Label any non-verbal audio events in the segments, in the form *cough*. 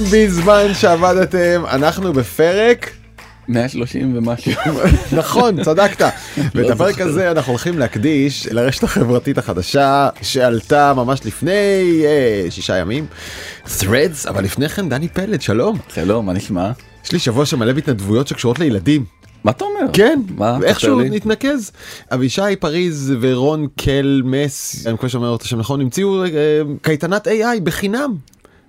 בזמן שעבדתם אנחנו בפרק 130 ומשהו. נכון צדקת *laughs* ואת לא הפרק. הזה אנחנו הולכים להקדיש לרשת החברתית החדשה שעלתה ממש לפני אה, שישה ימים. Threads אבל לפני כן דני פלד שלום שלום, מה נשמע? יש לי שבוע שמלא בהתנדבויות שקשורות לילדים מה אתה אומר? כן מה? איכשהו. נתנקז אבישי פריז ורון קלמס אני מקווה שאני אומר את השם נכון המציאו אה, קייטנת AI בחינם.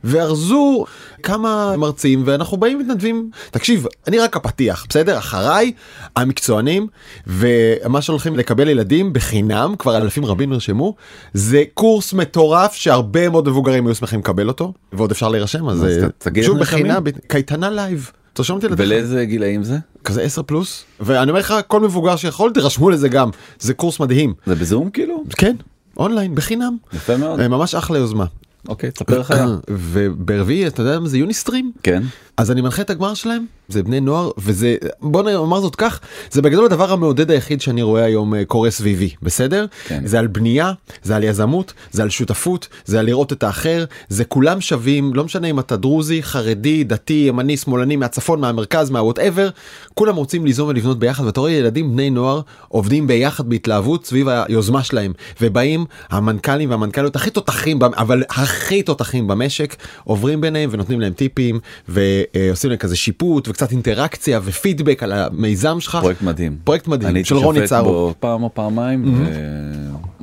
וארזו כמה מרצים ואנחנו באים מתנדבים תקשיב אני רק הפתיח בסדר אחריי המקצוענים ומה שהולכים לקבל ילדים בחינם כבר אלפים רבים נרשמו זה קורס מטורף שהרבה מאוד מבוגרים היו שמחים לקבל אותו ועוד אפשר להירשם אז אה, תגיד שוב. בחינם קייטנה live. תרשום אותי. ולאיזה גילאים זה? כזה 10 פלוס ואני אומר לך כל מבוגר שיכול תירשמו לזה גם זה קורס מדהים זה בזום כאילו? כן אונליין בחינם יפה מאוד. אה, ממש אחלה יוזמה. אוקיי, תספר לך. וברביעי אתה יודע מה זה Unistream כן. אז אני מנחה את הגמר שלהם זה בני נוער וזה בוא נאמר זאת כך זה בגדול הדבר המעודד היחיד שאני רואה היום אה, קורה סביבי בסדר כן. זה על בנייה זה על יזמות זה על שותפות זה על לראות את האחר זה כולם שווים לא משנה אם אתה דרוזי חרדי דתי ימני שמאלני מהצפון מהמרכז מה whatever כולם רוצים ליזום ולבנות ביחד ואתה רואה ילדים בני נוער עובדים ביחד בהתלהבות סביב היוזמה שלהם ובאים המנכ"לים והמנכ"ליות הכי תותחים אבל הכי תותחים במשק עוברים ביניהם ונותנים להם טיפים ועושים להם כזה שיפוט וקצת אינטראקציה ופידבק על המיזם שלך. פרויקט מדהים. פרויקט מדהים אני של הייתי רוני שופט צארו. בו פעם או פעמיים,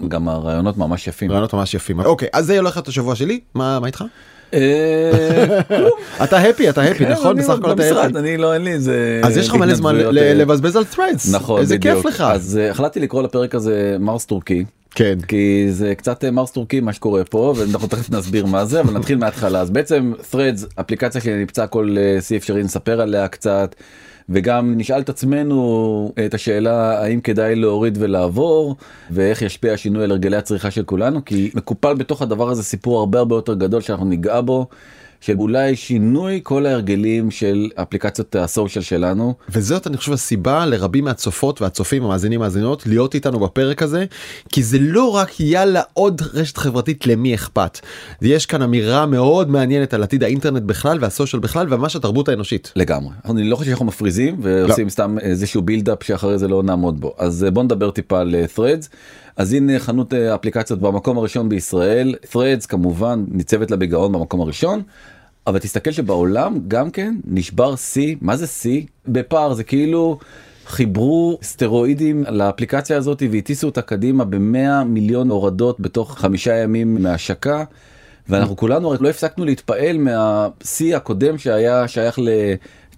וגם הרעיונות ממש יפים. רעיונות ממש יפים. אוקיי אז זה הולך להיות השבוע שלי מה מה איתך? אה. *laughs* אתה הפי אתה הפי כן, נכון אני בסך הכל אתה במשרד, הפי. אני לא אין לי איזה אז יש לך מלא זמן אה, לבזבז על threads. נכון, איזה. כיף לך. אז אה, החלטתי לקרוא לפרק הזה מרס טורקי. כן. כי זה קצת אה, מרס טורקי מה שקורה פה ואנחנו תכף נסביר מה זה אבל נתחיל מההתחלה אז בעצם threads אפליקציה שנפצע כל אה, שיא אפשרי נספר עליה קצת וגם נשאל את עצמנו אה, את השאלה האם כדאי להוריד ולעבור ואיך ישפיע השינוי על הרגלי הצריכה של כולנו כי מקופל בתוך הדבר הזה סיפור הרבה הרבה יותר גדול שאנחנו ניגע בו. של אולי שינוי כל ההרגלים של אפליקציות הסושיאל שלנו. וזאת אני חושב הסיבה לרבים מהצופות והצופים המאזינים מאזינות להיות איתנו בפרק הזה כי זה לא רק יאללה עוד רשת חברתית למי אכפת. יש כאן אמירה מאוד מעניינת על עתיד האינטרנט בכלל והסושיאל בכלל וממש התרבות האנושית. לגמרי. אני לא חושב שאנחנו מפריזים ועושים סתם איזשהו בילדאפ שאחרי זה לא נעמוד בו. אז אה, בוא נדבר טיפה על אה, threads אז הנה חנות אה, אפליקציות במקום הראשון בישראל threads כמובן ניצבת לה בגאון במקום הראשון. אבל תסתכל שבעולם גם כן נשבר שיא מה זה שיא בפער זה כאילו חיברו סטרואידים לאפליקציה הזאת והטיסו אותה קדימה ב-100 מיליון הורדות בתוך חמישה ימים מהשקה. ואנחנו כולנו לא הפסקנו להתפעל מהשיא הקודם שהיה שייך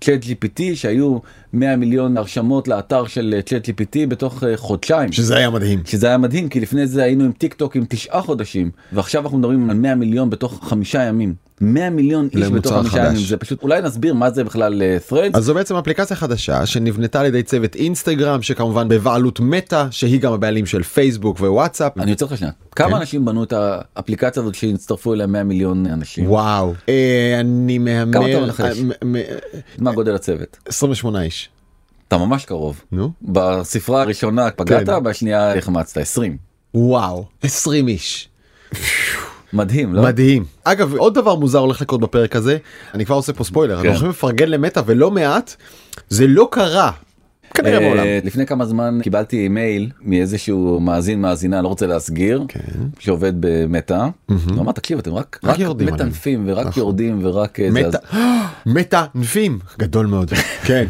לצ'אט GPT שהיו 100 מיליון הרשמות לאתר של צ'אט GPT בתוך אה, חודשיים. שזה היה מדהים. שזה היה מדהים כי לפני זה היינו עם טיק טוק עם תשעה חודשים ועכשיו אנחנו מדברים על 100 מיליון בתוך חמישה ימים 100 מיליון איש בתוך חמישה. ימים זה פשוט אולי נסביר מה זה בכלל אה, threads. אז זו בעצם אפליקציה חדשה שנבנתה על ידי צוות אינסטגרם שכמובן בבעלות מטא שהיא גם הבעלים של פייסבוק ווואטסאפ. אני עוצר אותך שנייה כמה כן. אנשים בנו את האפליקציה הזאת שהצטרפו אליה 100 מיליון אנשים וואו אה, אני מהמר? אה, מה גודל הצוות 28 איש. אתה ממש קרוב נו בספרה הראשונה פגעת כן. בשנייה החמצת 20 וואו 20 איש. *laughs* מדהים לא מדהים. אגב עוד דבר מוזר הולך לקרות בפרק הזה אני כבר עושה פה ספוילר אנחנו הולכים לפרגן למטא ולא מעט זה לא קרה. כנראה אה, מעולם. לפני כמה זמן קיבלתי מייל מאיזשהו מאזין מאזינה לא רוצה להסגיר כן. שעובד במטא. הוא אמר תקשיב אתם רק רק רק יורדים עליהם." מטנפים ורק נכון. יורדים ורק אה, זה, מטא *gasps* מטא נפים גדול מאוד *laughs* כן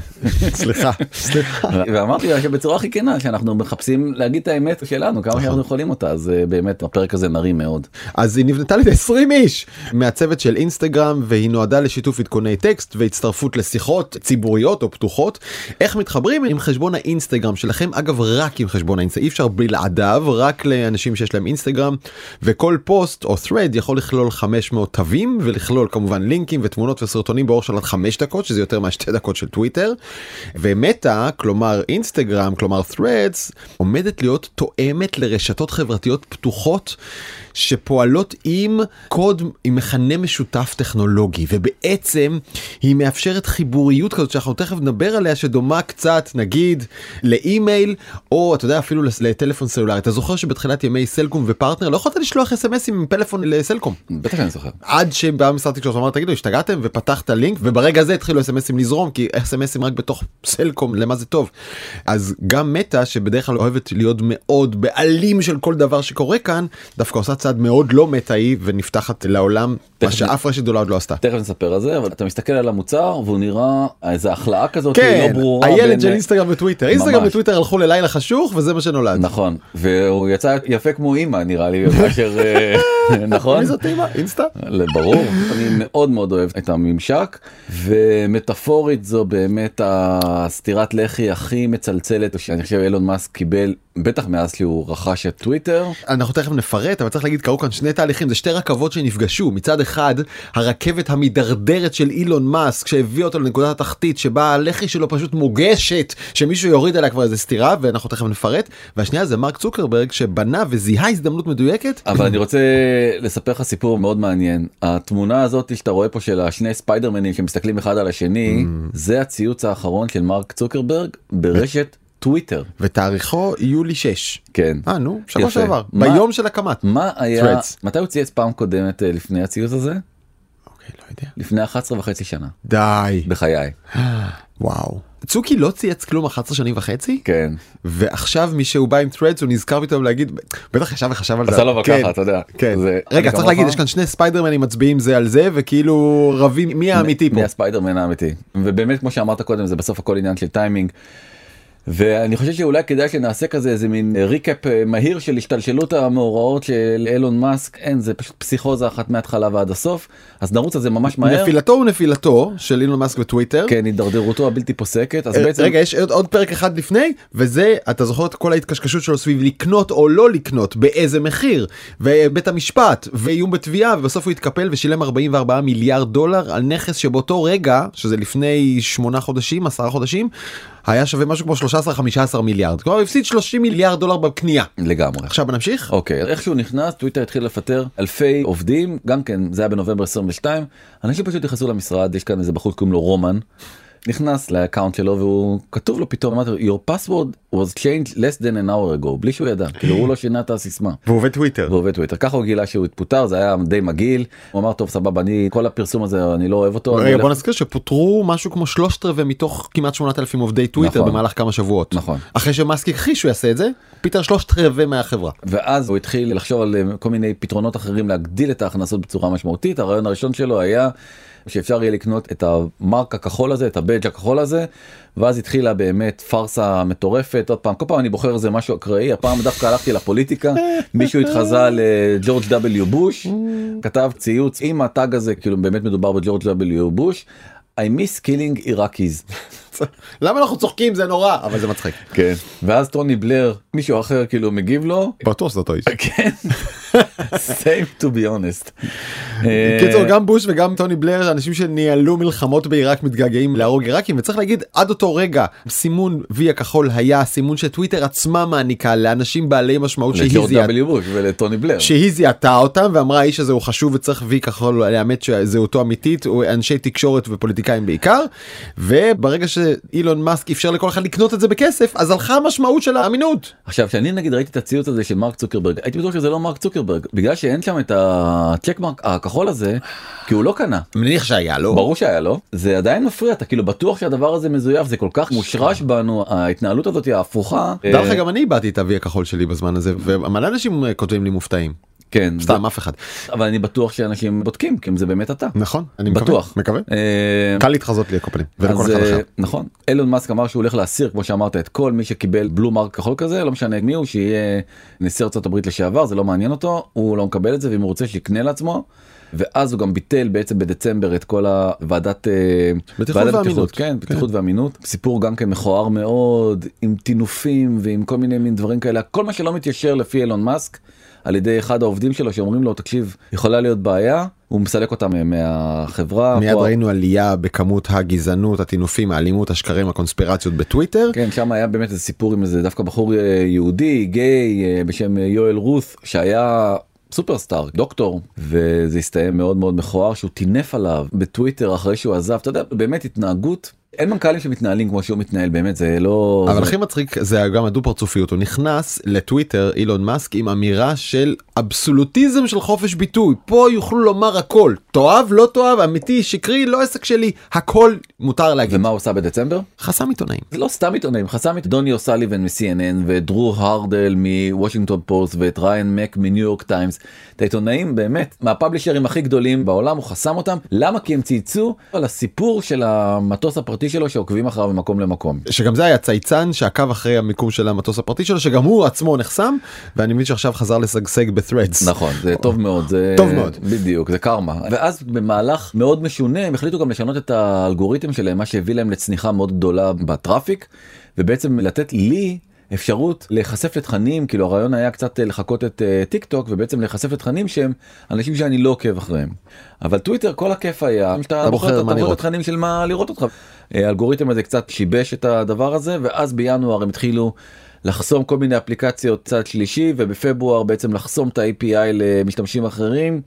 סליחה סליחה. *laughs* ואמרתי לה שבצורה הכי כנה שאנחנו מחפשים להגיד את האמת שלנו כמה נכון. שאנחנו יכולים אותה אז אה, באמת הפרק הזה נרים מאוד. אז היא נבנתה ידי 20 איש מהצוות של אינסטגרם והיא נועדה לשיתוף עדכוני טקסט והצטרפות לשיחות ציבוריות או פתוחות. איך מתחברים עם חשבון האינסטגרם שלכם אגב רק עם חשבון האינסטגרם אי אפשר בלעדיו רק לאנשים שיש להם אינסטגרם וכל פוסט או thread יכול לכלול 500 תווים ולכלול כמובן לינקים ותמונות וסרטונים באורך של עד 5 דקות שזה יותר מהשתי דקות של טוויטר. ומטא כלומר אינסטגרם כלומר threads עומדת להיות תואמת לרשתות חברתיות פתוחות שפועלות עם קוד עם מכנה משותף טכנולוגי ובעצם היא מאפשרת חיבוריות כזאת שאנחנו תכף נדבר עליה שדומה קצת נגיד לאימייל או אתה יודע אפילו לטלפון סלולרי אתה זוכר שבתחילת ימי סלקום ופרטנר לא יכולת לשלוח אסמסים עם פלאפון לסלקום בטח אני זוכר. עד שבא משרד התקשורת אמר תגידו השתגעתם ופתחת לינק וברגע זה התחילו אסמסים לזרום כי אסמסים רק בתוך סלקום למה זה טוב. אז גם מטא שבדרך כלל אוהבת להיות מאוד בעלים של כל דבר שקורה כאן דווקא עושה צעד מאוד לא מטאי ונפתחת לעולם מה שאף רשת גדולה עוד לא עשתה. תכף נספר על זה אבל אתה מסתכל על המוצר והוא נראה איזה החלאה כזאת כן, לא ברורה. הילד בין- של אינסטגרם וטוויטר אינסטגרם ממש. וטוויטר הלכו ללילה חשוך וזה מה שנולד. נכון והוא יצא יפה כמו אימא נראה לי מאשר אה, *laughs* נכון מי זאת אימא? אינסטה? ברור אני מאוד מאוד אוהב את הממשק ומטאפורית זו באמת הסטירת לחי הכי מצלצלת שאני חושב אילון מאסק קיבל בטח מאז שהוא רכש את טוויטר אנחנו תכף נפרט אבל צריך להגיד קרו כאן שני תהליכים זה שתי רכבות שנפגשו מצד אחד הרכבת המידרדרת של אילון מאסק שהביא אותו לנקודת התחתית שבה הלחי שלו פשוט מוגשת שמישהו יוריד עליה כבר איזה סטירה ואנחנו תכף נפרט. והשנייה זה מרק צוקרברג שבנה וזיהה הזדמנות מדויקת. אבל אני רוצה לספר לך סיפור מאוד מעניין. התמונה הזאת שאתה רואה פה של השני ספיידרמנים שמסתכלים אחד על השני זה הציוץ האחרון של מרק צוקרברג ברשת טוויטר ותאריכו יולי 6. כן אה נו שבוע. שעבר ביום של הקמת. מה היה Threads. מתי הוא צייץ פעם קודמת אה, לפני הציוץ הזה אוקיי, לא יודע. לפני 11 וחצי שנה די בחיי *gasps* וואו. צוקי לא צייץ כלום 11 שנים וחצי כן ועכשיו מי שהוא בא עם threads הוא נזכר פתאום להגיד בטח ישב וחשב על זה. עשה לו אבל כן. ככה אתה יודע כן. זה- רגע צריך להגיד. יש כאן שני ספיידרמנים מצביעים זה על זה וכאילו רבים מי האמיתי פה. מי הספיידרמן האמיתי ובאמת כמו שאמרת קודם זה בסוף הכל עניין של טיימינג. ואני חושב שאולי כדאי שנעשה כזה איזה מין recap אה, מהיר של השתלשלות המאורעות של אילון מאסק. אין זה פשוט פסיכוזה אחת מההתחלה ועד הסוף. אז נרוץ על זה ממש מהר. נפילתו ונפילתו של אילון מאסק וטוויטר. כן הידרדרותו הבלתי פוסקת. אז אה, בעצם רגע יש עוד, עוד פרק אחד לפני וזה אתה זוכר את כל ההתקשקשות שלו סביב לקנות או לא לקנות באיזה מחיר? ובית המשפט ואיום בתביעה ובסוף הוא התקפל ושילם 44 מיליארד דולר על נכס שבאותו רגע שזה לפני שמונה חודשים עשרה חודשים היה שווה משהו כמו 13-15 מיליארד כלומר הוא הפסיד 30 מיליארד דולר בקנייה לגמרי. עכשיו נמשיך אוקיי איך שהוא נכנס טוויטר התחיל לפטר אלפי עובדים גם כן זה היה בנובמבר 22 אנשים פשוט נכנסו למשרד יש כאן איזה בחור שקוראים לו רומן. נכנס ל account שלו והוא כתוב לו פתאום your password was changed less than an hour ago בלי שהוא ידע כאילו הוא לא שינה את הסיסמה. והוא טוויטר והוא טוויטר ככה הוא גילה שהוא התפוטר זה היה די מגעיל הוא אמר טוב סבבה אני כל הפרסום הזה אני לא אוהב אותו. רגע בוא נזכיר שפוטרו משהו כמו שלושת רבעי מתוך כמעט 8,000 עובדי טוויטר נכון. במהלך כמה שבועות נכון. אחרי שמאסק הכחיש שהוא יעשה את זה פיטר שלושת רבעי מהחברה. ואז הוא התחיל לחשוב על אה, כל מיני פתרונות אחרים להגדיל את ההכנסות בצורה משמעותית הרעיון הראשון שלו היה שאפשר יהיה לקנות את המרק הכחול הזה את הבדג' הכחול הזה ואז התחילה באמת פארסה מטורפת עוד פעם כל פעם אני בוחר איזה משהו אקראי הפעם דווקא הלכתי לפוליטיקה *laughs* מישהו התחזה לג'ורג' W בוש כתב ציוץ עם הטאג הזה כאילו באמת מדובר בג'ורג' W בוש. I miss killing Iraqis. *laughs* למה אנחנו צוחקים זה נורא אבל זה מצחיק. כן. ואז טוני בלר מישהו אחר כאילו מגיב לו בטוח זה אותו איש. כן. *laughs* same to be honest. אה, קיצור גם בוש וגם טוני בלר אנשים שניהלו מלחמות בעיראק מתגעגעים להרוג עיראקים וצריך להגיד עד אותו רגע סימון וי הכחול היה סימון שטוויטר עצמה מעניקה לאנשים בעלי משמעות שהיא זיהתה. ולטוני בלר. שהיא זיהתה אותם ואמרה האיש הזה הוא חשוב וצריך וי כחול לאמת שזהותו אמיתית הוא אנשי תקשורת ופוליטיקאים בעיקר וברגע שאילון מאסק אפשר לכל אחד לקנות את זה בכסף אז הלכה המשמעות של האמינות. עכשיו כשאני נגיד ראיתי את הציוץ הזה של מרק צוקרברג הייתי בטוח שזה לא מרק צוקרברג בגלל שאין שם את הצ'ק מרק הכחול הזה כי הוא לא קנה. מניח שהיה לו. ברור שהיה לו זה עדיין מפריע אתה כאילו בטוח שהדבר הזה מזויף זה כל כך מושרש בנו ההתנהלות הזאת ההפוכה. דע לך אה, גם אני איבדתי את הוי הכחול שלי בזמן הזה ומלא אנשים אה, כותבים לי מופתעים כן סתם אף אחד אבל אני בטוח שאנשים בודקים כי אם זה באמת אתה. נכון אני בטוח. מקווה אה, קל להתחזות לי אחד אה. נכון אילון מאסק אמר שהוא הולך להסיר כמו שאמרת את כל מי שקיבל בלו מרק כחול כזה לא משנה מי הוא שיהיה נשיא ארצות הברית לשעבר זה לא מעניין אותו הוא לא מקבל את זה ואם הוא רוצה שיקנה לעצמו. ואז הוא גם ביטל בעצם בדצמבר את כל הוועדת אה, בטיחות ואמינות. כן בטיחות ואמינות סיפור גם כן מכוער מאוד עם טינופים ועם כל מיני מין דברים כאלה כל מה שלא מתיישר לפי אילון מאסק על ידי אחד העובדים שלו שאומרים לו תקשיב יכולה להיות בעיה הוא מסלק אותם מהחברה. מיד פה- ראינו עלייה בכמות הגזענות הטינופים האלימות השקרים הקונספירציות בטוויטר. כן שם היה באמת איזה סיפור עם איזה דווקא בחור אה, יהודי גיי אה, בשם אה, יואל רות שהיה סופרסטאר דוקטור וזה הסתיים מאוד מאוד מכוער שהוא טינף עליו בטוויטר אחרי שהוא עזב אתה יודע באמת התנהגות אין מנכ"לים שמתנהלים כמו שהוא מתנהל באמת זה לא אבל. הכי מצחיק זה גם הדו פרצופיות הוא נכנס לטוויטר אילון מאסק עם אמירה של אבסולוטיזם של חופש ביטוי. פה יוכלו לומר הכל. תאהב לא תאהב אמיתי שקרי לא עסק שלי הכל מותר להגיד. ומה הוא עושה בדצמבר? חסם עיתונאים. זה לא סתם עיתונאים חסם את דוני אוסליבן מ-CNN ודרו הארוול מוושינגטון פוסט ואת ריין מק מניו יורק טיימס את העיתונאים באמת מה publisher ים הכי גדולים בעולם הוא חסם אותם. למה? כי הם צייצו על הסיפור של המטוס הפרטי שלו שעוקבים אחריו ממקום למקום. שגם זה היה צייצן שעקב אחרי המיקום של המטוס הפרטי שלו שגם הוא עצמו נחסם ואני מבין שעכשיו חזר לשגשג ב-threads. נכון זה טוב מאוד זה טוב מאוד. בדיוק זה קרמה ואז במהלך מאוד משונה הם החליטו גם לשנות את האלגוריתם שלהם מה שהביא להם לצניחה מאוד גדולה ב traffic ובעצם לתת לי אפשרות להיחשף לתכנים כאילו הרעיון היה קצת לחקות את uh, טיק טוק ובעצם להיחשף לתכנים שהם אנשים שאני לא עוקב אחריהם. אבל טוויטר כל הכיף היה אתה בוחר מה את. התכנים של מה לראות אותך. אה, האלגוריתם הזה קצת שיבש את הדבר הזה ואז בינואר הם התחילו. לחסום כל מיני אפליקציות צד שלישי ובפברואר בעצם לחסום את ה-API למשתמשים אחרים.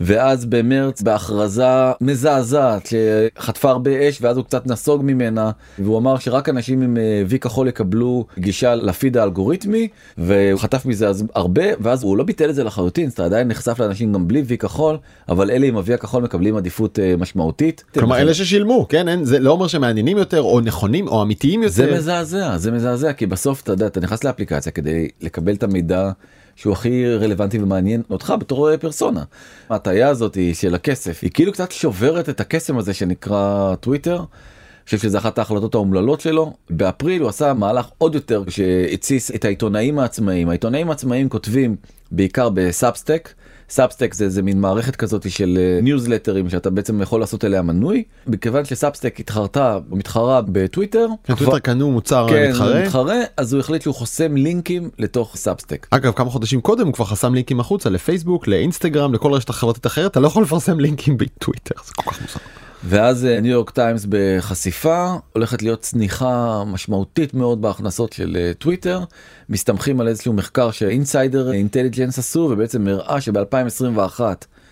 ואז במרץ בהכרזה מזעזעת שחטפה הרבה אש ואז הוא קצת נסוג ממנה והוא אמר שרק אנשים עם אה, וי כחול יקבלו גישה לפיד האלגוריתמי והוא חטף מזה אז הרבה ואז הוא לא ביטל את זה לחלוטין אתה עדיין נחשף לאנשים גם בלי וי כחול אבל אלה עם הוי הכחול מקבלים עדיפות אה, משמעותית. כלומר אלה ששילמו כן אין זה לא אומר שמעניינים יותר או נכונים או אמיתיים יותר. זה מזעזע זה מזעזע כי בסוף אתה יודע אתה נכנס לאפליקציה כדי לקבל את המידע שהוא הכי רלוונטי ומעניין אותך בתור פרסונה. ההטייה הזאת של הכסף היא כאילו קצת שוברת את הקסם הזה שנקרא טוויטר. אני חושב שזה אחת ההחלטות האומללות שלו באפריל הוא עשה מהלך עוד יותר שהתסיס את העיתונאים העצמאיים העיתונאים העצמאיים כותבים בעיקר בסאבסטק. סאבסטק זה איזה מין מערכת כזאת של ניוזלטרים שאתה בעצם יכול לעשות אליה מנוי מכיוון שסאבסטק התחרתה מתחרה בטוויטר. כן, טוויטר קנו מוצר כן, מתחרה. מתחרה אז הוא החליט שהוא חוסם לינקים לתוך סאבסטק. אגב כמה חודשים קודם הוא כבר חסם לינקים החוצה לפייסבוק לאינסטגרם לכל רשת חברתית אחרת אתה לא יכול לפרסם לינקים בטוויטר זה כל כך מוזר. ואז ניו יורק טיימס בחשיפה הולכת להיות צניחה משמעותית מאוד בהכנסות של אה, טוויטר מסתמכים על איזשהו מחקר ש Insider Intelligence עשו ובעצם הראה שב-2021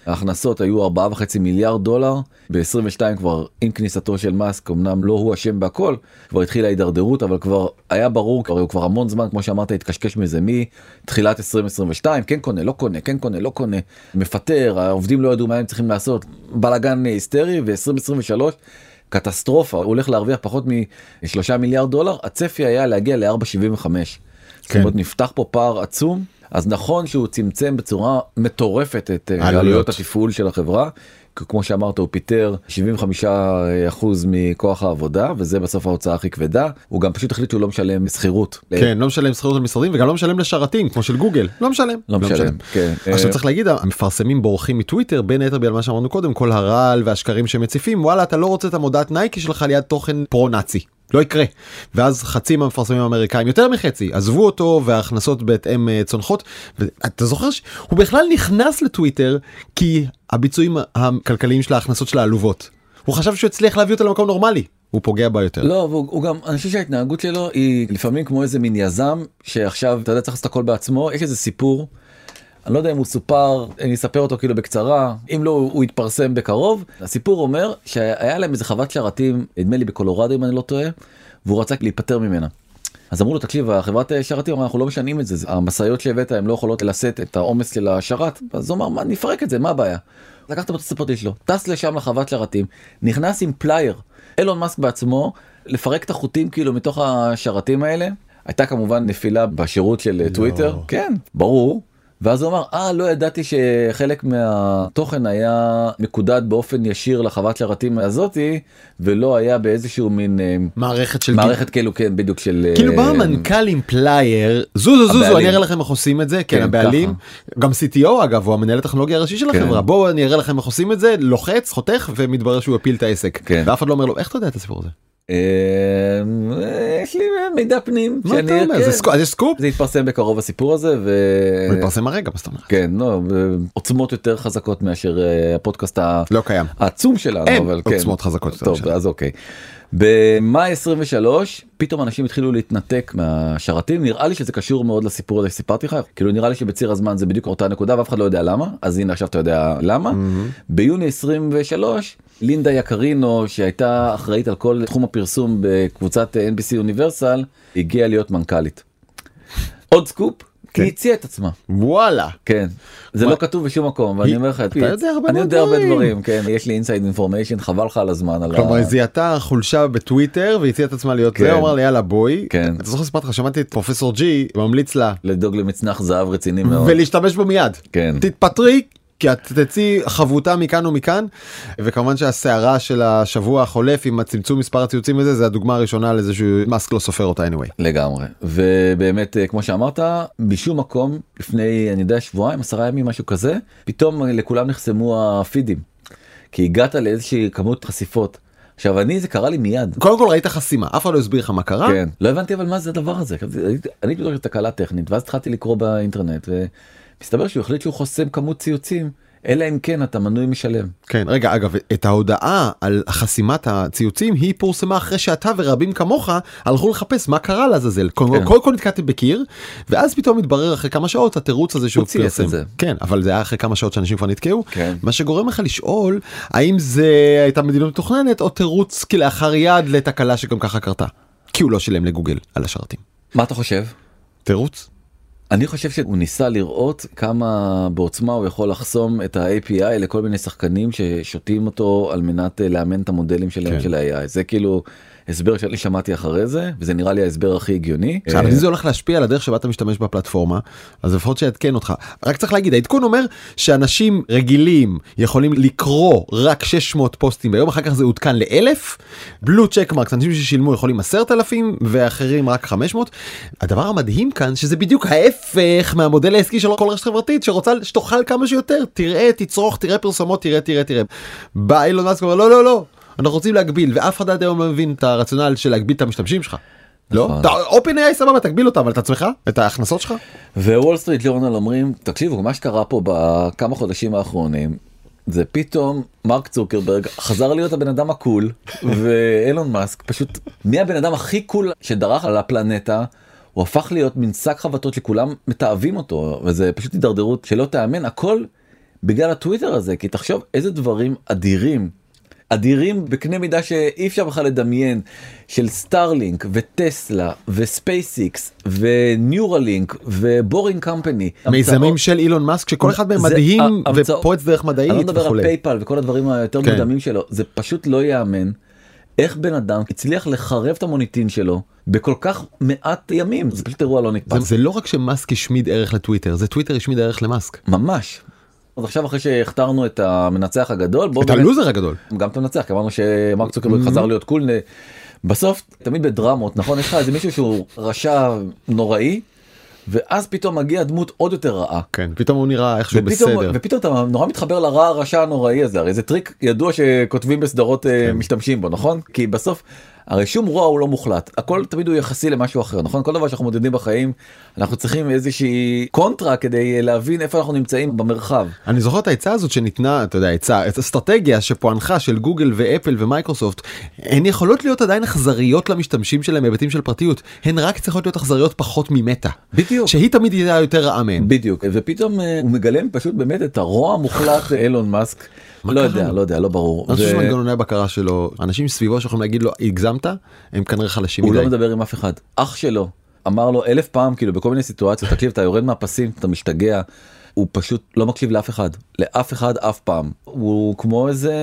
ההכנסות היו 4.5 מיליארד דולר. ב-22 כבר עם כניסתו של מאסק אמנם לא הוא אשם בהכל כבר התחילה הידרדרות אבל כבר היה ברור כבר הוא כבר המון זמן כמו שאמרת התקשקש מזה מתחילת 2022 כן קונה לא קונה כן קונה לא קונה. מפטר העובדים לא ידעו מה הם צריכים לעשות. בלאגן היסטרי ו-2023 קטסטרופה. הוא הולך להרוויח פחות מ-3 מיליארד דולר הצפי היה להגיע ל-4.75. זאת אומרת נפתח פה פער עצום אז נכון שהוא צמצם בצורה מטורפת את אה, העלויות. עלויות התפעול של החברה. כמו שאמרת הוא פיטר 75 אחוז מכוח העבודה וזה בסוף ההוצאה הכי כבדה הוא גם פשוט החליט שהוא לא משלם שכירות. כן לא משלם שכירות על משרדים וגם לא משלם לשרתים כמו של גוגל לא משלם לא משלם. כן. עכשיו אה, צריך להגיד המפרסמים בורחים מטוויטר בין היתר בגלל מה שאמרנו קודם כל הרעל והשקרים שמציפים וואלה אתה לא רוצה את המודעת נייקי שלך ליד תוכן פרו נאצי. לא יקרה ואז חצי מהמפרסמים האמריקאים יותר מחצי עזבו אותו וההכנסות בהתאם אה, צונחות ואתה זוכר שהוא בכלל נכנס לטוויטר כי הביצועים הכלכליים של ההכנסות שלה עלובות. הוא חשב שהוא הצליח להביא אותה למקום נורמלי הוא פוגע בה יותר. לא והוא הוא גם אני חושב שההתנהגות שלו היא לפעמים כמו איזה מין יזם שעכשיו אתה יודע צריך לעשות הכל בעצמו יש איזה סיפור. אני לא יודע אם הוא סופר אני אספר אותו כאילו בקצרה אם לא הוא יתפרסם בקרוב. הסיפור אומר שהיה להם איזה חוות שרתים נדמה לי בקולורדו אם אני לא טועה והוא רצה להיפטר ממנה. אז אמרו לו תקשיב החברת שרתים אמרה, אנחנו לא משנעים את זה המשאיות שהבאת הן לא יכולות לשאת את העומס של השרת. אז הוא אמר מה נפרק את זה מה הבעיה. לקח את הפרטי שלו טס לשם לחוות שרתים נכנס עם פלייר. אילון מאסק בעצמו לפרק את החוטים כאילו מתוך השרתים האלה. הייתה כמובן נפילה בשירות של טוויטר. כן ברור ואז הוא אמר אה לא ידעתי שחלק מהתוכן היה מקודד באופן ישיר לחוות שרתים הזאתי ולא היה באיזשהו מין אה, מערכת של מערכת כאילו כן בדיוק של כאילו בא אה, המנכ"ל עם פלייר זוזו זוזו. אני אראה לכם איך עושים את זה כן כן, הבעלים גם CTO אגב הוא המנהל הטכנולוגיה הראשי של כן. החברה בואו אני אראה לכם איך עושים את זה לוחץ חותך ומתברר שהוא הפיל את העסק כן. ואף אחד לא אומר לו איך אתה יודע את הסיפור הזה. אה, יש לי מידע פנים מה אתה אומר? כן. זה סקופ? זה יתפרסם בקרוב הסיפור הזה. הוא התפרסם הרגע מה זאת אומרת? כן לא עוצמות יותר חזקות מאשר אה, הפודקאסט לא. העצום שלנו אין כן. עוצמות חזקות טוב. אז אוקיי. במאי 23 פתאום אנשים התחילו להתנתק מהשרתים נראה לי שזה קשור מאוד לסיפור הזה שסיפרתי לך כאילו נראה לי שבציר הזמן זה בדיוק אותה נקודה ואף אחד לא יודע למה אז הנה עכשיו אתה יודע למה Mm-hmm. ביוני 23 לינדה יקרינו שהייתה אחראית על כל תחום הפרסום בקבוצת NBC יוניברסל הגיעה להיות מנכ"לית. עוד סקופ. כן. היא הציעה את עצמה וואלה. כן זה מה- לא כתוב בשום מקום ואני היא- אומר לך אתה יודע הרבה אני מאוד יודע הרבה דברים. דברים כן יש לי inside information חבל לך על הזמן על כלומר ה- היא זיהתה חולשה בטוויטר והציעה את עצמה להיות כן. זה, הוא אמר לי יאללה בואי. כן. אתה זוכר סיפרתי לך שמעתי את פרופסור G ממליץ לה לדאוג למצנח זהב רציני מאוד. ולהשתמש בו מיד. כן. תתפטרי. כי את תצאי חבוטה מכאן ומכאן וכמובן שהסערה של השבוע החולף עם הצמצום מספר הציוצים וזה זה הדוגמה הראשונה לזה שמאסק לא סופר אותה anyway. לגמרי ובאמת אה, כמו שאמרת בשום מקום לפני אני יודע שבועיים עשרה ימים משהו כזה פתאום לכולם נחסמו הפידים. כי הגעת לאיזושהי כמות חשיפות. עכשיו אני זה קרה לי מיד. קודם כל ראית חסימה אף אחד לא הסביר לך מה קרה. כן. לא הבנתי אבל מה זה הדבר הזה אני שזו תקלה טכנית ואז התחלתי לקרוא באינטרנט ומסתבר שהוא החליט שהוא חוסם כמות ציוצים אלא אם כן אתה מנוי משלם. כן רגע אגב את ההודעה על חסימת הציוצים היא פורסמה אחרי שאתה ורבים כמוך הלכו לחפש מה קרה לעזאזל קודם כן. כל כל נתקעתם בקיר ואז פתאום התברר אחרי כמה שעות התירוץ הזה שהוא פרסם את זה. כן אבל זה היה אחרי כמה שעות שאנשים כבר נתקעו כן. מה שגורם לך לשאול האם זה הייתה מדיניות מתוכננת או תירוץ כלאחר יד לתקלה שגם ככה קרתה כי הוא לא שילם לגוגל על השרתים מה אתה חושב? תירוץ. אני חושב שהוא ניסה לראות כמה בעוצמה הוא יכול לחסום את ה-API לכל מיני שחקנים ששותים אותו על מנת אה, לאמן את המודלים שלהם כן. של ה-AI זה כאילו הסבר שאני שמעתי אחרי זה וזה נראה לי ההסבר הכי הגיוני. עכשיו, אה, אבל אם זה הולך להשפיע על הדרך שבה אתה משתמש בפלטפורמה אז לפחות שיעדכן אותך. רק צריך להגיד העדכון אומר שאנשים רגילים יכולים לקרוא רק 600 פוסטים ביום אחר כך זה עודכן לאלף. בלו צ'ק מרקס אנשים ששילמו יכולים 10,000 ואחרים רק 500 הדבר המדהים כאן שזה בדיוק ההפך מהמודל העסקי של כל רשת חברתית שרוצה שתאכל כמה שיותר תראה תצרוך תראה פרסומות תראה תראה תראה. בא אילון מאסק לא לא לא אנחנו רוצים להגביל ואף אחד עד היום לא מבין את הרציונל של להגביל את המשתמשים שלך. לא? נכון. OpenAI סבבה תגביל אותם אבל את עצמך את ההכנסות שלך. ווול סטריט ג'ורנל אומרים תקשיבו מה שקרה פה בכמה חודשים האחרונים זה פתאום מרק צוקרברג חזר להיות הבן אדם ה cool *laughs* ואילון מאסק פשוט מי הבן אדם הכי cool שדרך על הפלנטה. הוא הפך להיות מין שק חבטות שכולם מתעבים אותו וזה פשוט הידרדרות שלא תאמן הכל בגלל הטוויטר הזה כי תחשוב איזה דברים אדירים אדירים בקנה מידה שאי אפשר בכלל לדמיין של סטארלינק וטסלה וספייסיקס וניורלינק ו Boring Company. מיזמים של אילון מאסק שכל אחד מהם זה מדהים ופורץ דרך מדעית אני לא מדבר על וכולי. פייפל וכל הדברים היותר כן. מוקדמים שלו זה פשוט לא ייאמן. איך בן אדם הצליח לחרב את המוניטין שלו בכל כך מעט ימים זה פשוט אירוע לא זה, נתפס זה לא רק שמאסק השמיד ערך לטוויטר זה טוויטר השמיד ערך למאסק. ממש. אז עכשיו אחרי שהכתרנו את המנצח הגדול את הלוזר הגדול. גם את המנצח כי אמרנו שמרק צוקרברג חזר להיות cool בסוף תמיד בדרמות נכון יש לך איזה מישהו שהוא רשע נוראי ואז פתאום מגיע דמות עוד יותר רעה. כן פתאום הוא נראה איכשהו ופתאום, בסדר. ופתאום אתה נורא מתחבר לרע הרשע הנוראי הזה הרי זה טריק ידוע שכותבים בסדרות כן. משתמשים בו נכון כי בסוף הרי שום רוע הוא לא מוחלט הכל תמיד הוא יחסי למשהו אחר נכון כל דבר שאנחנו מודדים בחיים אנחנו צריכים איזושהי קונטרה כדי להבין איפה אנחנו נמצאים במרחב. אני זוכר את העצה הזאת שניתנה אתה יודע עצה את אסטרטגיה שפוענחה של גוגל ואפל ומייקרוסופט הן יכולות להיות עדיין אכזריות למשתמשים שלהם בהיבטים של פרטיות הן רק צריכות להיות אכזריות פחות ממטה. בדיוק. שהיא תמיד תהיה יותר רעה מהן. בדיוק ופתאום אה, הוא מגלם פשוט באמת את הרוע המוחלט אילון מאסק. לא יודע? לא יודע לא ברור. אני חושב שמנגנוני הבקרה שלו אנשים סביבו שיכולים להגיד לו הגזמת הם כנראה חלשים הוא מדי. לא מדבר עם אף אחד אח שלו אמר לו אלף פעם כאילו בכל מיני סיטואציות תקשיב אתה יורד מהפסים אתה משתגע. הוא פשוט לא מקשיב לאף אחד לאף אחד אף פעם הוא כמו איזה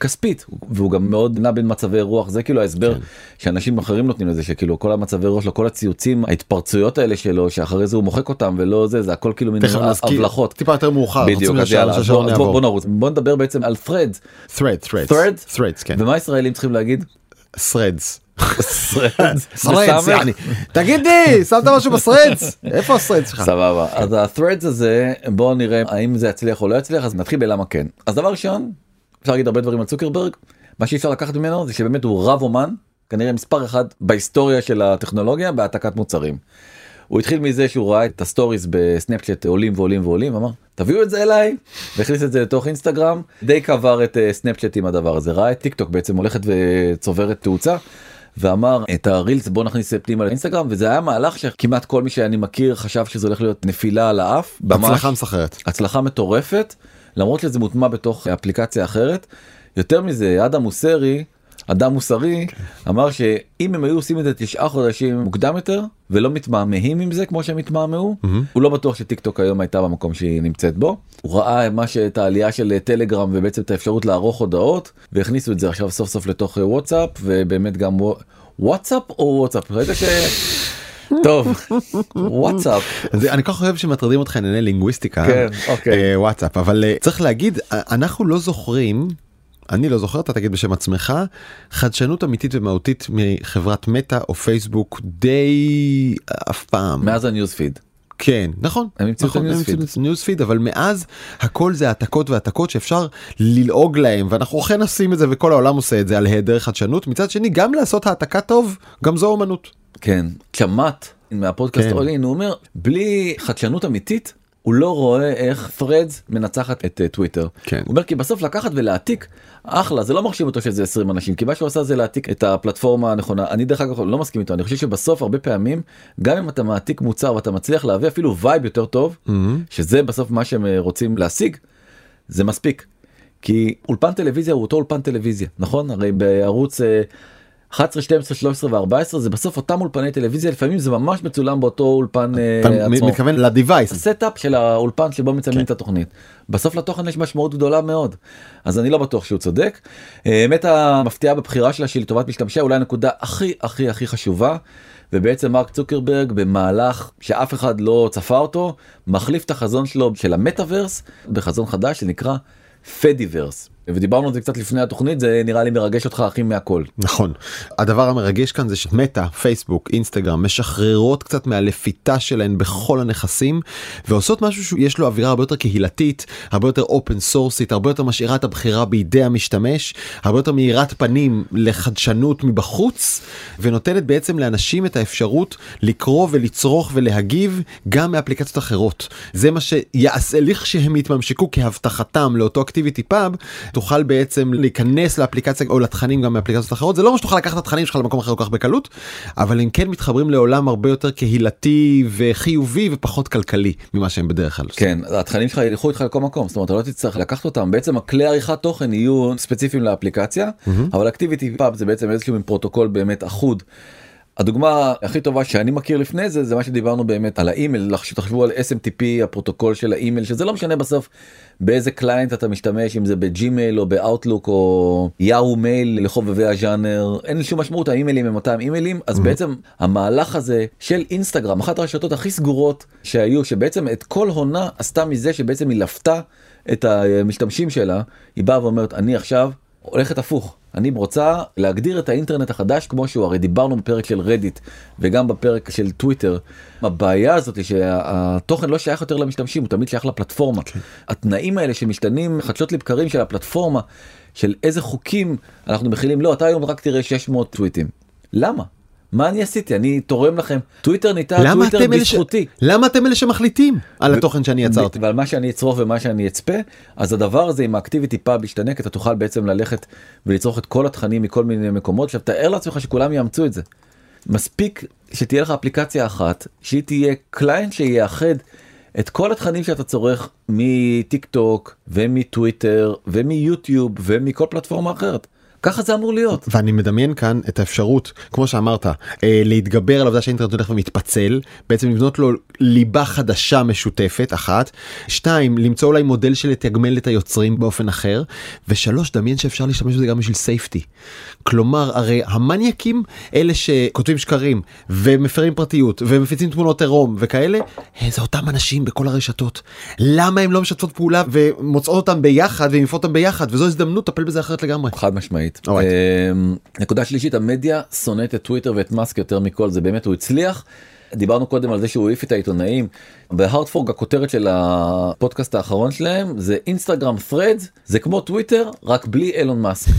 כספית והוא גם מאוד נע בין מצבי רוח זה כאילו ההסבר כן. שאנשים אחרים נותנים לזה שכאילו כל המצבי רוח שלו כל הציוצים ההתפרצויות האלה שלו שאחרי זה הוא מוחק אותם ולא זה זה הכל כאילו מין הבלחות. טיפה יותר מאוחר בדיוק אז יאללה בוא- בוא. בוא נרוץ בוא נדבר בעצם על threads Threads Threads Threads? כן ומה ישראלים צריכים להגיד. Threads. Threads. *laughs* Threads בסמך? יעני. תגידי שמת משהו בסרדס איפה הסרדס שלך סבבה אז ה-Threads הזה בואו נראה האם זה יצליח או לא יצליח אז נתחיל בלמה כן אז דבר ראשון אפשר להגיד הרבה דברים על צוקרברג מה שאי אפשר לקחת ממנו זה שבאמת הוא רב אומן כנראה מספר אחד בהיסטוריה של הטכנולוגיה בהעתקת מוצרים. הוא התחיל מזה שהוא ראה את ה stories בסנאפצ'אט עולים ועולים ועולים אמר תביאו את זה אליי והכניס את זה לתוך אינסטגרם די קבר את אה, סנאפצ'אט עם הדבר הזה ראה את טיק טוק בעצם הולכת וצוברת תאוצה. ואמר את ה Reels בוא נכניס פנימה לאינסטגרם וזה היה מהלך שכמעט כל מי שאני מכיר חשב שזה הולך להיות נפילה על האף. הצלחה מסחררת. הצלחה מטורפת למרות שזה מוטמע בתוך אפליקציה אחרת. יותר מזה אדם מוסרי אדם מוסרי אמר שאם הם היו עושים את זה תשעה חודשים מוקדם יותר ולא מתמהמהים עם זה כמו שהם התמהמהו הוא לא בטוח שטיק טוק היום הייתה במקום שהיא נמצאת בו. הוא ראה מה שאת העלייה של טלגרם ובעצם את האפשרות לערוך הודעות והכניסו את זה עכשיו סוף סוף לתוך וואטסאפ ובאמת גם וואטסאפ או וואטסאפ? ראית ש... טוב וואטסאפ אני כל כך אוהב שמטרדים אותך ענייני לינגוויסטיקה כן, אוקיי. אה, וואטסאפ אבל אה, צריך להגיד אנחנו לא זוכרים אני לא זוכר אתה תגיד בשם עצמך חדשנות אמיתית ומהותית מחברת מטא או פייסבוק די אף פעם מאז ה news feed. כן נכון הם המציאו נכון, ה news feed. את הניוזפיד אבל מאז הכל זה העתקות והעתקות שאפשר ללעוג להם ואנחנו אכן עושים את זה וכל העולם עושה את זה על היעדר חדשנות מצד שני גם לעשות העתקה טוב גם זו אומנות. כן צ'מאט מהפודקאסט כן. All-In הוא אומר בלי חדשנות אמיתית הוא לא רואה איך Threads מנצחת את אה, טוויטר. כן. הוא אומר כי בסוף לקחת ולהעתיק אחלה זה לא מרשים אותו שזה 20 אנשים כי מה שהוא עשה זה להעתיק את הפלטפורמה הנכונה אני דרך אגב לא מסכים איתו אני חושב שבסוף הרבה פעמים גם אם אתה מעתיק מוצר ואתה מצליח להביא אפילו vibe יותר טוב שזה בסוף מה שהם אה, רוצים להשיג זה מספיק. כי אולפן טלוויזיה הוא אותו אולפן טלוויזיה נכון הרי בערוץ אה, 11 12 13 ו14 זה בסוף אותם אולפני טלוויזיה לפעמים זה ממש מצולם באותו אולפן אה, אתה עצמו. מתכוון ל device. ה setup של האולפן שבו מצלמים כן. את התוכנית. בסוף לתוכן יש משמעות גדולה מאוד. אז אני לא בטוח שהוא צודק. אה, האמת המפתיעה בבחירה שלה שהיא לטובת משתמשיה אולי הנקודה הכי הכי הכי חשובה. ובעצם מרק צוקרברג במהלך שאף אחד לא צפה אותו מחליף את החזון שלו של המטאוורס בחזון חדש שנקרא פדיברס. ודיברנו על זה קצת לפני התוכנית זה נראה לי מרגש אותך הכי מהכל. נכון. הדבר המרגש כאן זה שמטא, פייסבוק, אינסטגרם משחררות קצת מהלפיתה שלהן בכל הנכסים ועושות משהו שיש לו אווירה הרבה יותר קהילתית, הרבה יותר אופן סורסית, הרבה יותר משאירה את הבחירה בידי המשתמש, הרבה יותר מאירת פנים לחדשנות מבחוץ ונותנת בעצם לאנשים את האפשרות לקרוא ולצרוך ולהגיב גם מאפליקציות אחרות. זה מה שיעשה לכשהם יתממשקו כהבטחתם לאותו אקטיביטי פאב תוכל בעצם להיכנס לאפליקציה או לתכנים גם מאפליקציות אחרות זה לא אומר שתוכל לקחת את התכנים שלך למקום אחר כל כך בקלות אבל הם כן מתחברים לעולם הרבה יותר קהילתי וחיובי ופחות כלכלי ממה שהם בדרך כלל. כן התכנים שלך ילכו איתך לכל מקום זאת אומרת אתה לא תצטרך לקחת אותם בעצם הכלי עריכת תוכן יהיו ספציפיים לאפליקציה אבל ActivityPub זה בעצם איזשהו פרוטוקול באמת אחוד. הדוגמה הכי טובה שאני מכיר לפני זה זה מה שדיברנו באמת על האימייל שתחשבו על SMTP הפרוטוקול של האימייל שזה לא משנה בסוף באיזה client אתה משתמש אם זה בג'ימייל או באוטלוק או יאהו מייל לחובבי הז'אנר אין לי שום משמעות האימיילים הם אותם אימיילים. אז בעצם המהלך הזה של אינסטגרם אחת הרשתות הכי סגורות שהיו שבעצם את כל הונה עשתה מזה שבעצם היא לפתה את המשתמשים שלה היא באה ואומרת אני עכשיו הולכת הפוך. אני רוצה להגדיר את האינטרנט החדש כמו שהוא הרי דיברנו בפרק של רדיט וגם בפרק של טוויטר. הבעיה הזאת היא שהתוכן לא שייך יותר למשתמשים הוא תמיד שייך לפלטפורמה. כן. התנאים האלה שמשתנים חדשות לבקרים של הפלטפורמה של איזה חוקים אנחנו מכילים לא אתה היום רק תראה 600 טוויטים. למה? מה אני עשיתי אני תורם לכם טוויטר למה טוויטר אלה ש... בזכותי. למה אתם אלה שמחליטים על התוכן שאני יצרתי? ועל מה שאני אצרוך ומה שאני אצפה אז הדבר הזה עם ה ActivityPub ישתנה כי אתה תוכל בעצם ללכת ולצרוך את כל התכנים מכל מיני מקומות עכשיו תאר לעצמך שכולם יאמצו את זה. מספיק שתהיה לך אפליקציה אחת שהיא תהיה client שיאחד את כל התכנים שאתה צורך מטיק טוק ומטוויטר ומיוטיוב ומכל פלטפורמה אחרת. ככה זה אמור להיות. ואני מדמיין כאן את האפשרות כמו שאמרת אה, להתגבר על העובדה שהאינטרנט הולך ומתפצל בעצם לבנות לו ליבה חדשה משותפת אחת שתיים למצוא אולי מודל של לתגמל את היוצרים באופן אחר ושלוש דמיין שאפשר להשתמש בזה גם בשביל safety. כלומר הרי המניאקים אלה שכותבים שקרים ומפרים פרטיות ומפיצים תמונות עירום וכאלה אה, זה אותם אנשים בכל הרשתות למה הם לא משתפות פעולה ומוצאות אותם ביחד ומעיפות אותם ביחד וזו הזדמנות לטפל בזה אחרת לגמרי. חד משמעית. אוקיי. אמ, נקודה שלישית המדיה שונאת את טוויטר ואת מאסק יותר מכל זה באמת הוא הצליח דיברנו קודם על זה שהוא העיף את העיתונאים. ב Hard Fork הכותרת של הפודקאסט האחרון שלהם זה אינסטגרם Threads זה כמו טוויטר רק בלי אילון מאסק.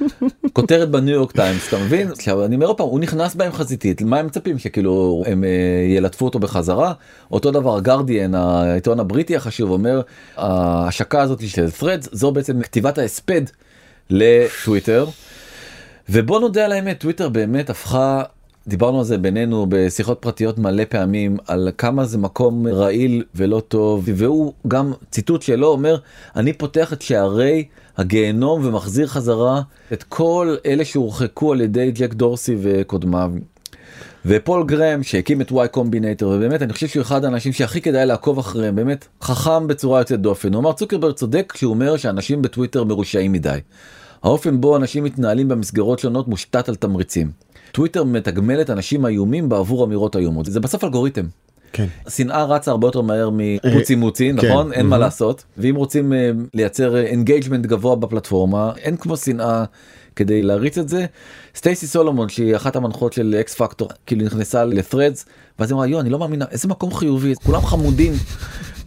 *laughs* כותרת בניו יורק טיימס אתה מבין עכשיו אני אומר פעם הוא נכנס בהם חזיתית מה הם מצפים שכאילו הם אה, ילטפו אותו בחזרה אותו דבר גרדיאן העיתון הבריטי החשוב אומר ההשקה הזאת של Threads זו בעצם כתיבת ההספד לטוויטר. ובוא נודה על האמת טוויטר באמת הפכה דיברנו על זה בינינו בשיחות פרטיות מלא פעמים על כמה זה מקום רעיל ולא טוב והוא גם ציטוט שלו אומר אני פותח את שערי הגיהנום ומחזיר חזרה את כל אלה שהורחקו על ידי ג'ק דורסי וקודמיו. ופול גרם שהקים את וואי קומבינטור ובאמת אני חושב שהוא אחד האנשים שהכי כדאי לעקוב אחריהם באמת חכם בצורה יוצאת דופן הוא אמר צוקרברג צודק כשהוא אומר שאנשים בטוויטר מרושעים מדי. האופן בו אנשים מתנהלים במסגרות שונות מושתת על תמריצים. טוויטר מתגמלת אנשים איומים בעבור אמירות איומות זה בסוף אלגוריתם. כן. שנאה רצה הרבה יותר מהר מפוצי מוצי נכון אין מה לעשות ואם רוצים אה, לייצר engagement גבוה בפלטפורמה אין כמו שנאה כדי להריץ את זה. סטייסי סולומון שהיא אחת המנחות של אקס פקטור כאילו נכנסה ל Threads ואז היא אמרה יו אני לא מאמינה איזה מקום חיובי כולם חמודים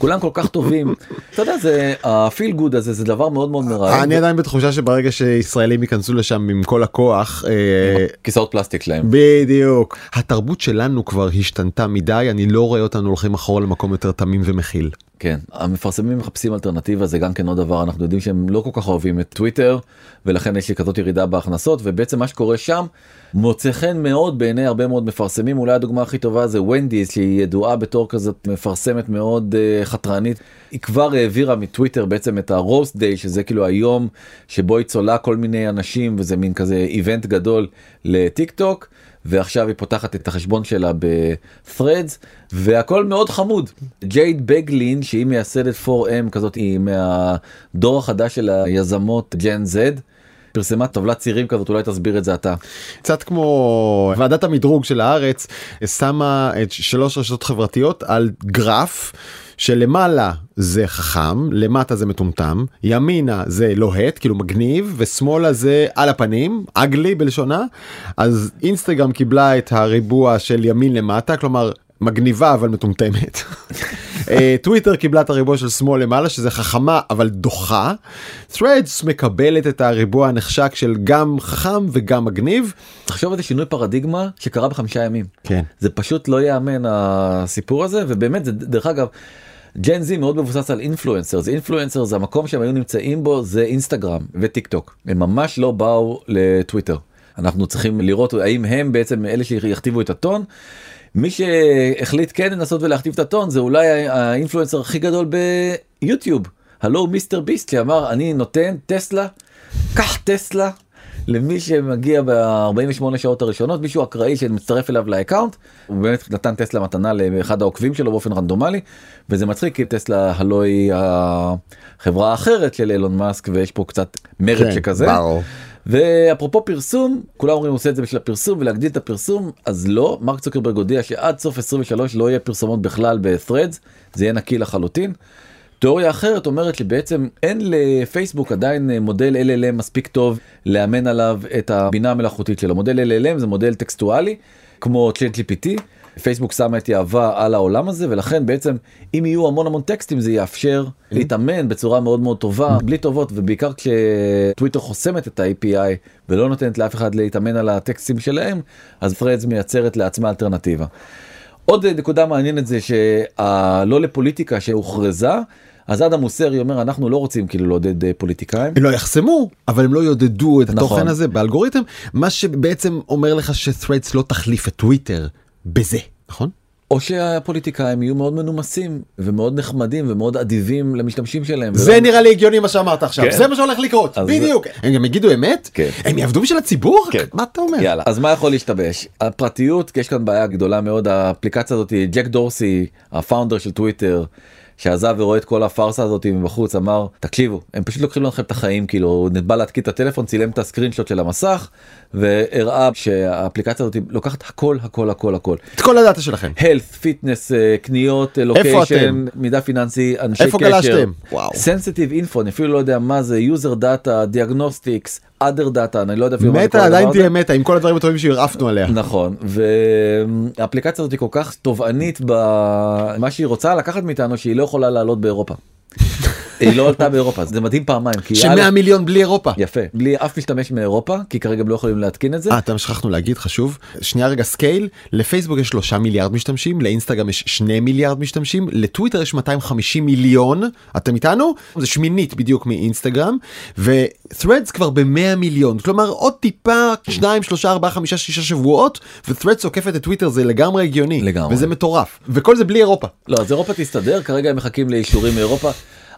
כולם כל כך טובים *laughs* אתה יודע זה ה feel good הזה זה דבר מאוד מאוד מרעב. אני עדיין בתחושה שברגע שישראלים ייכנסו לשם עם כל הכוח אה, כיסאות פלסטיק שלהם בדיוק התרבות שלנו כבר השתנתה מדי אני לא רואה אותנו הולכים אחורה למקום יותר תמים ומכיל. כן המפרסמים מחפשים אלטרנטיבה זה גם כן עוד דבר אנחנו יודעים שהם לא כל כך אוהבים את טוויטר ולכן יש לי כזאת ירידה בהכנסות ובעצם מה שקורה שם מוצא חן מאוד בעיני הרבה מאוד מפרסמים אולי הדוגמה הכי טובה זה ונדיס שהיא ידועה בתור כזאת מפרסמת מאוד uh, חתרנית היא כבר העבירה מטוויטר בעצם את הרוסט דיי שזה כאילו היום שבו היא צולה כל מיני אנשים וזה מין כזה איבנט גדול לטיק טוק. ועכשיו היא פותחת את החשבון שלה ב-threads והכל מאוד חמוד. ג'ייד בגלין שהיא מייסדת 4M כזאת היא מהדור החדש של היזמות ג'ן זד. פרסמה טבלת צירים כזאת אולי תסביר את זה אתה. קצת כמו ועדת המדרוג של הארץ שמה את שלוש רשתות חברתיות על גרף שלמעלה זה חכם למטה זה מטומטם ימינה זה לוהט כאילו מגניב ושמאלה זה על הפנים אגלי בלשונה אז אינסטגרם קיבלה את הריבוע של ימין למטה כלומר מגניבה אבל מטומטמת. *laughs* אה, טוויטר קיבלה את הריבוע של שמאל למעלה שזה חכמה אבל דוחה. threads מקבלת את הריבוע הנחשק של גם חכם וגם מגניב. תחשוב על זה שינוי פרדיגמה שקרה בחמישה ימים. כן. זה פשוט לא יאמן הסיפור הזה ובאמת זה דרך אגב. ג'ן זי מאוד מבוסס על אינפלואנסר זה אינפלואנסר זה המקום שהם היו נמצאים בו זה אינסטגרם וטיק טוק הם ממש לא באו לטוויטר אנחנו צריכים לראות האם הם בעצם אלה שיכתיבו את הטון. מי שהחליט כן לנסות ולהכתיב את הטון זה אולי האינפלואנסר הכי גדול ביוטיוב הלו מיסטר ביסט שאמר אני נותן טסלה קח טסלה למי שמגיע ב-48 שעות הראשונות מישהו אקראי שמצטרף אליו ל account הוא באמת נתן טסלה מתנה לאחד העוקבים שלו באופן רנדומלי וזה מצחיק כי טסלה הלא היא החברה האחרת של אילון מאסק ויש פה קצת מרד כן, שכזה. ברור. ואפרופו פרסום כולם אומרים עושה את זה בשביל הפרסום ולהגדיל את הפרסום אז לא מרק צוקרברג הודיע שעד סוף 23 לא יהיה פרסומות בכלל ב-Threads זה יהיה נקי לחלוטין. תיאוריה אחרת אומרת שבעצם אין לפייסבוק עדיין מודל LLM מספיק טוב לאמן עליו את הבינה המלאכותית שלו מודל LLM זה מודל טקסטואלי כמו ChatGPT. פייסבוק שמה את יהבה על העולם הזה ולכן בעצם אם יהיו המון המון טקסטים זה יאפשר mm-hmm. להתאמן בצורה מאוד מאוד טובה בלי טובות ובעיקר כשטוויטר חוסמת את ה-API ולא נותנת לאף אחד להתאמן על הטקסטים שלהם אז פרדס מייצרת לעצמה אלטרנטיבה. עוד נקודה מעניינת זה שהלא לפוליטיקה שהוכרזה אז אדם מוסרי אומר אנחנו לא רוצים כאילו לעודד אה, פוליטיקאים. הם לא יחסמו אבל הם לא יעודדו את התוכן נכון. הזה באלגוריתם מה שבעצם אומר לך שת'רדס לא תחליף את טוויטר בזה נכון? או שהפוליטיקאים יהיו מאוד מנומסים ומאוד נחמדים ומאוד אדיבים למשתמשים שלהם. זה ולא... נראה לי הגיוני מה שאמרת עכשיו כן. זה מה שהולך לקרות. בדיוק הם גם יגידו אמת כן. הם יעבדו בשביל הציבור כן. מה אתה אומר יאללה אז מה יכול להשתבש הפרטיות יש כאן בעיה גדולה מאוד האפליקציה הזאת ג'ק דורסי ה founder של טוויטר שעזב ורואה את כל הפארסה הזאת מבחוץ אמר תקשיבו הם פשוט לוקחים לכם את החיים כאילו בא להתקין את הטלפון צילם את ה screen של המסך והראה שהאפליקציה הזאת לוקחת הכל הכל הכל הכל. את כל הדאטה שלכם. health fitness אה, קניות location מידע פיננסי אנשי איפה קשר. sensitive info אני אפילו לא יודע מה זה user data diagnostics other data אני לא יודע אפילו הדבר עדיין. תהיה מטא עם כל הדברים הטובים שהרעפנו עליה. נכון והאפליקציה הזאת היא כל כך תובענית במה שהיא רוצה לקחת מאיתנו שהיא לא יכולה לעלות באירופה. היא לא עלתה באירופה זה מדהים פעמיים כי א', ש100 מיליון בלי אירופה. יפה בלי אף משתמש מאירופה כי כרגע לא יכולים להתקין את זה. אה, אתם שכחנו להגיד חשוב שנייה רגע scale לפייסבוק יש 3 מיליארד משתמשים לאינסטגרם יש 2 מיליארד משתמשים לטוויטר יש 250 מיליון אתם איתנו זה שמינית בדיוק מאינסטגרם ו-Threads כבר ב-100 מיליון כלומר עוד טיפה 2 3 4 5 6 שבועות ו-Threads עוקפת את טוויטר זה לגמרי הגיוני לגמרי. וזה מטורף וכל זה בלי אירופה. לא אז אירופה תסתדר כרגע הם מחכים לאישורים מאירופה.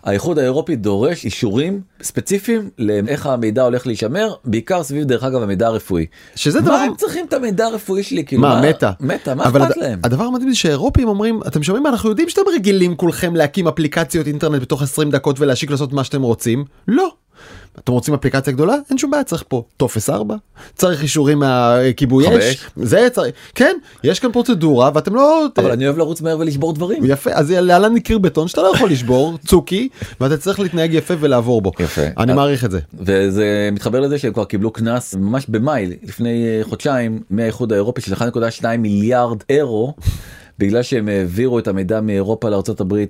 האיחוד האירופי דורש אישורים ספציפיים לאיך המידע הולך להישמר בעיקר סביב דרך אגב המידע הרפואי. שזה דבר מה הם צריכים את המידע הרפואי שלי כאילו מה מטה מטה מה אבל אכפת הד- להם. הדבר המדהים זה שהאירופים אומרים אתם שומעים מה אנחנו יודעים שאתם רגילים כולכם להקים אפליקציות אינטרנט בתוך 20 דקות ולהשיק לעשות מה שאתם רוצים לא. אתם רוצים אפליקציה גדולה אין שום בעיה צריך פה טופס 4 צריך אישורים מהכיבוי. אש זה צריך כן יש כאן פרוצדורה ואתם לא אבל אני אוהב לרוץ מהר ולשבור דברים. יפה אז להלן קיר בטון שאתה לא יכול לשבור *laughs* צוקי ואתה צריך להתנהג יפה ולעבור בו יפה. אני מעריך את זה וזה מתחבר לזה שהם כבר קיבלו קנס ממש במאי לפני אה, חודשיים מהאיחוד האירופי של 1.2 מיליארד אירו. בגלל שהם העבירו את המידע מאירופה לארה"ב אה,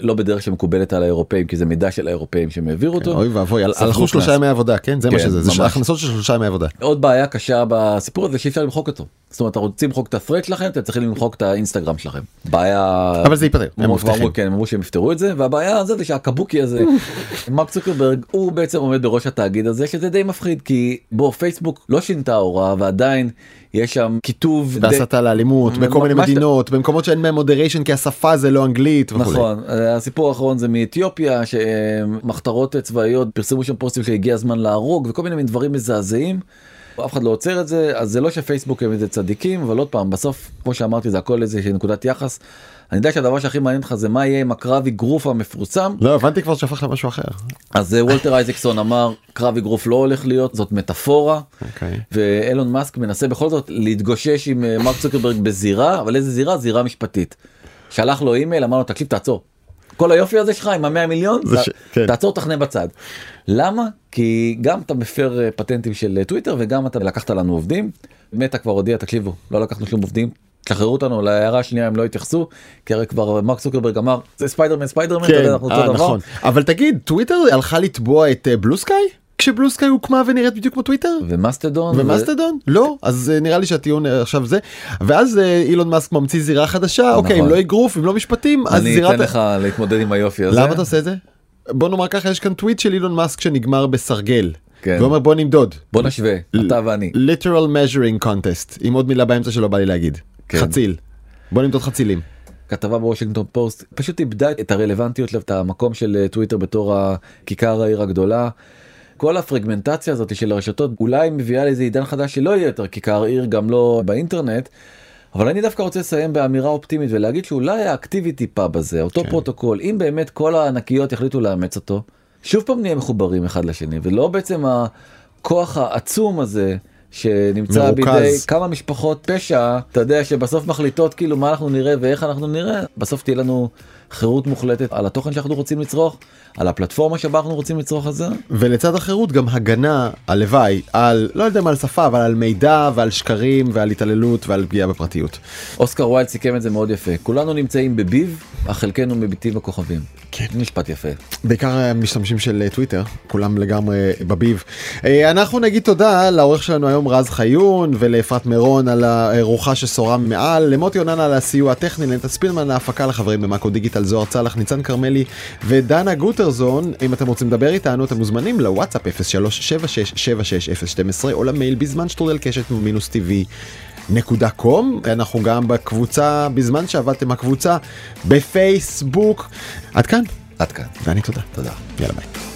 לא בדרך שמקובלת על האירופאים כי זה מידע של האירופאים שהם העבירו אותו. אוי ואבוי הלכו. שלושה ימי עבודה כן זה מה כן, שזה זה. הכנסות של שלושה ימי עבודה. עוד בעיה קשה בסיפור הזה שאי אפשר למחוק אותו. זאת אומרת, רוצים למחוק את ה-thread שלכם, אתם צריכים למחוק את האינסטגרם שלכם. בעיה... אבל זה ייפתר, הם מבטיחים. כן, הם אמרו שהם יפתרו את זה, והבעיה הזאת זה שהקבוקי הזה, *laughs* מרק צוקרברג, הוא בעצם עומד בראש התאגיד הזה, שזה די מפחיד, כי בו פייסבוק לא שינתה הוראה, ועדיין יש שם כיתוב... בהסתה לאלימות בכל מיני מדינות במקומות שאין בהם מודריישן כי השפה זה לא אנגלית וכולי. נכון, הסיפור האחרון זה מאתיופיה, שמחתרות צבאיות פרסמו שם פוסטים שהגיע הזמן להרוג, וכל מיני מין דברים מזעזעים. אף אחד לא עוצר את זה, אז זה לא שפייסבוק הם איזה צדיקים, אבל עוד פעם, בסוף, כמו שאמרתי, זה הכל איזה נקודת יחס. אני יודע שהדבר שהכי מעניין אותך זה מה יהיה עם הקרב אגרוף המפורסם, לא הבנתי כבר שהפך למשהו אחר. אז אה, וולטר אייזקסון אמר, קרב אגרוף לא הולך להיות, זאת מטאפורה, אוקיי. ואילון מאסק מנסה בכל זאת להתגושש עם אה, מרק צוקרברג בזירה, אבל איזה זירה? זירה משפטית. שלח לו אימייל, אמר לו, תקשיב, תעצור. כל היופי הזה שלך עם המאה מיליון, ש- כן. תעצור, תחנה בצד. למה? כי גם אתה מפר אה, פטנטים של טוויטר וגם אתה לקחת לנו עובדים. מטה כבר הודיע, תקשיבו, לא לקחנו שום עובדים. תשחררו אותנו להערה השנייה הם לא התייחסו כי הרי כבר מרק צוקרברג אמר זה Spider-Man Spider-Man כן, אנחנו אה, אותו דבר. נכון. אבל תגיד טוויטר הלכה לתבוע את בלו סקאי? כשבלו סקאי הוקמה ונראית בדיוק כמו טוויטר? ומאסטדון ו- ומאסטדון? לא, אז אה, נראה לי שהטיעון אה, עכשיו זה, ואז אה, אילון מאסק ממציא זירה חדשה, אוקיי, אם נכון. לא אגרוף, אם לא משפטים, אז אני זירת... אתן לך להתמודד עם היופי הזה. למה אתה עושה את זה? בוא נאמר ככה, יש כאן טוויט של אילון מאסק שנגמר בסרגל. כן. ואומר בוא נמדוד. בוא נשווה אתה ואני. literal measuring contest, עם עוד מילה באמצע שלא בא לי להגיד. כן. חציל. בוא נמדוד חצילים. כתבה בוושינגטון פוסט פשוט איבדה את הרלוונטיות את המקום של אה, טוויטר בתור הכיכר העיר הגדולה. כל הפרגמנטציה הזאת של הרשתות אולי מביאה לאיזה עידן חדש שלא יהיה יותר כיכר עיר גם לא באינטרנט. אבל אני דווקא רוצה לסיים באמירה אופטימית ולהגיד שאולי ה ActivityPub הזה אותו כן. פרוטוקול אם באמת כל הענקיות יחליטו לאמץ אותו שוב פעם נהיה מחוברים אחד לשני ולא בעצם הכוח העצום הזה שנמצא מרוכז. בידי כמה משפחות פשע אתה יודע שבסוף מחליטות כאילו מה אנחנו נראה ואיך אנחנו נראה בסוף תהיה לנו חירות מוחלטת על התוכן שאנחנו רוצים לצרוך על הפלטפורמה שבה אנחנו רוצים לצרוך את זה ולצד החירות גם הגנה, הלוואי, על, לא יודע מה על שפה, אבל על מידע ועל שקרים ועל התעללות ועל פגיעה בפרטיות. אוסקר ויילד סיכם את זה מאוד יפה כולנו נמצאים בביב אך חלקנו מביטים בכוכבים. כן. משפט יפה. בעיקר המשתמשים של אה, טוויטר, כולם לגמרי בביב. אה, אנחנו נגיד תודה לעורך שלנו היום רז חיון ולאפרת מירון על הרוחה ששורה מעל, למוטי אונן על הסיוע הטכני, לנטע ספילמן ההפקה לחברים במאקו דיגיטל זוהר צלח, ניצן כרמלי ודנה גוטרזון. אם אתם רוצים לדבר איתנו אתם מוזמנים לוואטסאפ 0376766012 או למייל בזמן שטרודל קשת מינוס טבעי. נקודה קום אנחנו גם בקבוצה בזמן שעבדתם הקבוצה בפייסבוק עד כאן עד כאן. ואני תודה תודה. יאללה ביי.